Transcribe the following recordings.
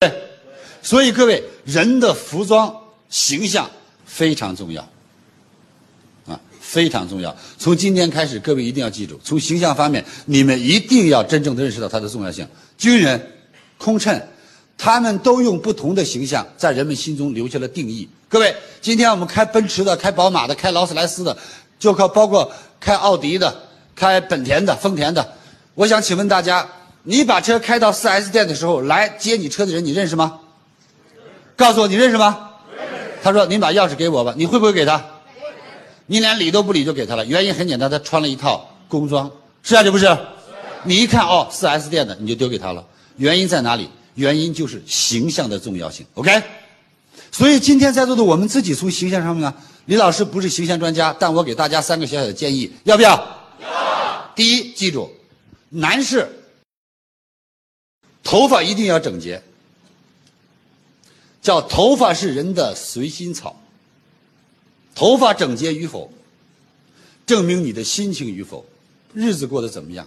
对，所以各位，人的服装形象非常重要，啊，非常重要。从今天开始，各位一定要记住，从形象方面，你们一定要真正的认识到它的重要性。军人、空乘，他们都用不同的形象在人们心中留下了定义。各位，今天我们开奔驰的、开宝马的、开劳斯莱斯的，就靠包括开奥迪的、开本田的、丰田的。我想请问大家。你把车开到 4S 店的时候，来接你车的人你认识吗？告诉我你认识吗？他说：“您把钥匙给我吧。”你会不会给他？你连理都不理就给他了。原因很简单，他穿了一套工装，是啊，是不是？你一看哦，4S 店的，你就丢给他了。原因在哪里？原因就是形象的重要性。OK。所以今天在座的我们自己从形象上面呢，李老师不是形象专家，但我给大家三个小小的建议，要不？要。第一，记住，男士。头发一定要整洁，叫头发是人的随心草。头发整洁与否，证明你的心情与否，日子过得怎么样。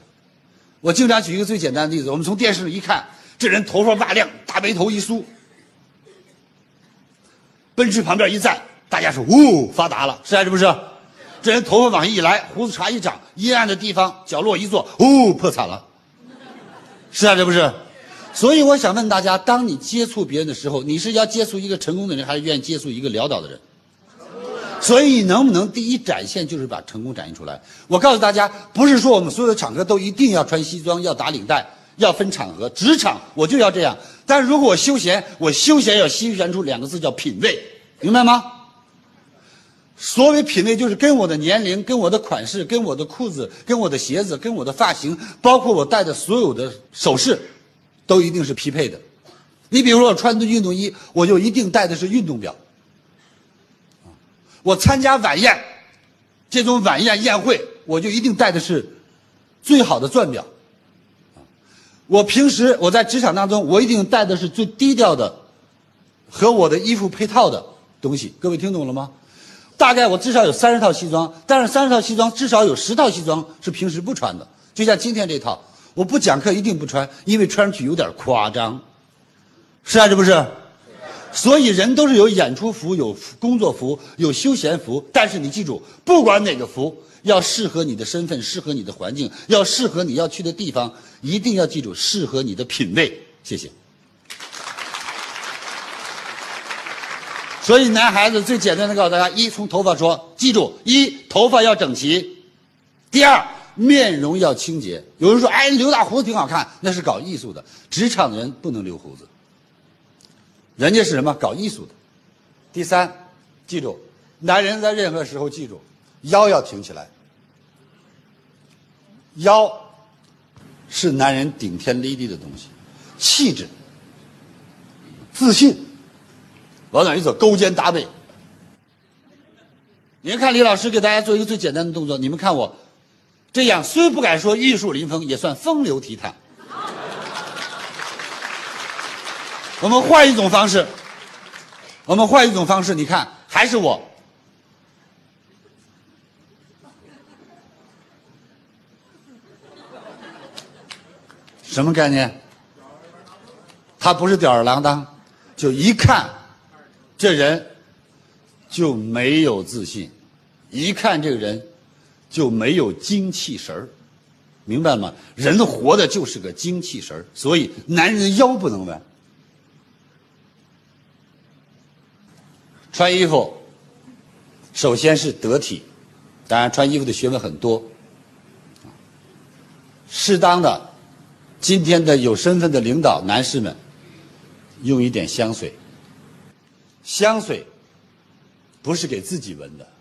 我经常举一个最简单的例子：我们从电视上一看，这人头发发亮，大背头一梳，奔驰旁边一站，大家说：“呜，发达了，是还是不是？”这人头发往下一来，胡子茬一长，阴暗的地方角落一坐，呜，破产了，是还是不是？所以我想问大家：当你接触别人的时候，你是要接触一个成功的人，还是愿意接触一个潦倒的人？所以你能不能第一展现就是把成功展现出来？我告诉大家，不是说我们所有的场合都一定要穿西装、要打领带、要分场合。职场我就要这样，但是如果我休闲，我休闲要宣传出两个字叫品味，明白吗？所谓品味，就是跟我的年龄、跟我的款式、跟我的裤子、跟我的鞋子、跟我的发型，包括我戴的所有的首饰。都一定是匹配的，你比如说我穿的运动衣，我就一定戴的是运动表。我参加晚宴，这种晚宴宴会，我就一定戴的是最好的钻表。我平时我在职场当中，我一定戴的是最低调的，和我的衣服配套的东西。各位听懂了吗？大概我至少有三十套西装，但是三十套西装至少有十套西装是平时不穿的，就像今天这套。我不讲课一定不穿，因为穿上去有点夸张，是啊，是不是？所以人都是有演出服、有工作服、有休闲服，但是你记住，不管哪个服，要适合你的身份、适合你的环境、要适合你要去的地方，一定要记住适合你的品味。谢谢。所以男孩子最简单的告诉大家：一，从头发说，记住，一头发要整齐；第二。面容要清洁。有人说：“哎，留大胡子挺好看，那是搞艺术的。职场人不能留胡子，人家是什么？搞艺术的。”第三，记住，男人在任何时候记住，腰要挺起来。腰是男人顶天立地的东西，气质、自信，往哪一走？勾肩搭背。你们看，李老师给大家做一个最简单的动作，你们看我。这样虽不敢说玉树临风，也算风流倜傥。我们换一种方式，我们换一种方式，你看，还是我，什么概念？他不是吊儿郎当，就一看，这人就没有自信，一看这个人。就没有精气神儿，明白吗？人活的就是个精气神儿，所以男人腰不能弯。穿衣服，首先是得体，当然穿衣服的学问很多。适当的，今天的有身份的领导男士们，用一点香水。香水不是给自己闻的。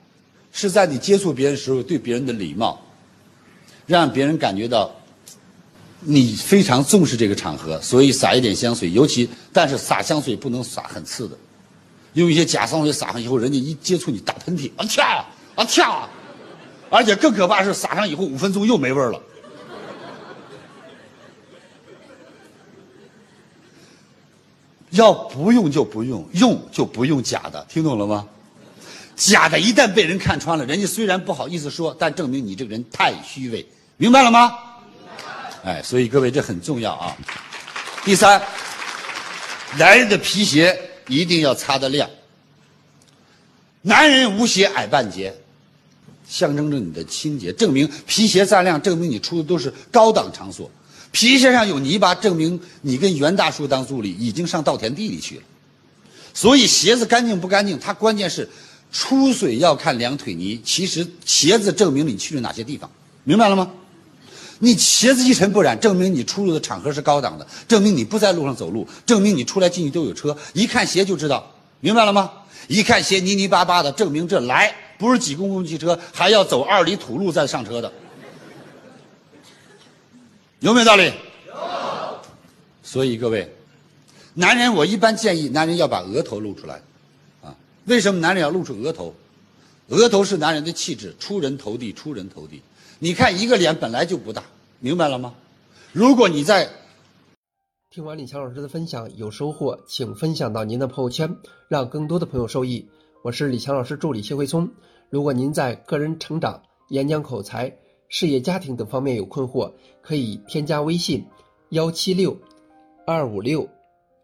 是在你接触别人时候对别人的礼貌，让别人感觉到你非常重视这个场合，所以撒一点香水。尤其但是撒香水不能撒很刺的，用一些假香水撒上以后，人家一接触你打喷嚏啊跳啊跳，而且更可怕是撒上以后五分钟又没味儿了。要不用就不用，用就不用假的，听懂了吗？假的，一旦被人看穿了，人家虽然不好意思说，但证明你这个人太虚伪，明白了吗？哎，所以各位这很重要啊。第三，男人的皮鞋一定要擦得亮。男人无鞋矮半截，象征着你的清洁，证明皮鞋再亮，证明你出的都是高档场所。皮鞋上有泥巴，证明你跟袁大叔当助理已经上稻田地里去了。所以鞋子干净不干净，它关键是出水要看两腿泥。其实鞋子证明你去了哪些地方，明白了吗？你鞋子一尘不染，证明你出入的场合是高档的，证明你不在路上走路，证明你出来进去都有车。一看鞋就知道，明白了吗？一看鞋泥泥巴巴的，证明这来不是挤公共汽车，还要走二里土路再上车的。有没有道理？有。所以各位，男人我一般建议男人要把额头露出来，啊，为什么男人要露出额头？额头是男人的气质，出人头地，出人头地。你看一个脸本来就不大，明白了吗？如果你在听完李强老师的分享有收获，请分享到您的朋友圈，让更多的朋友受益。我是李强老师助理谢慧聪。如果您在个人成长、演讲口才。事业、家庭等方面有困惑，可以添加微信幺七六二五六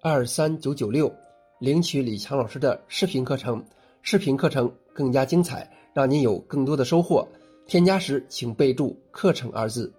二三九九六，领取李强老师的视频课程。视频课程更加精彩，让您有更多的收获。添加时请备注“课程”二字。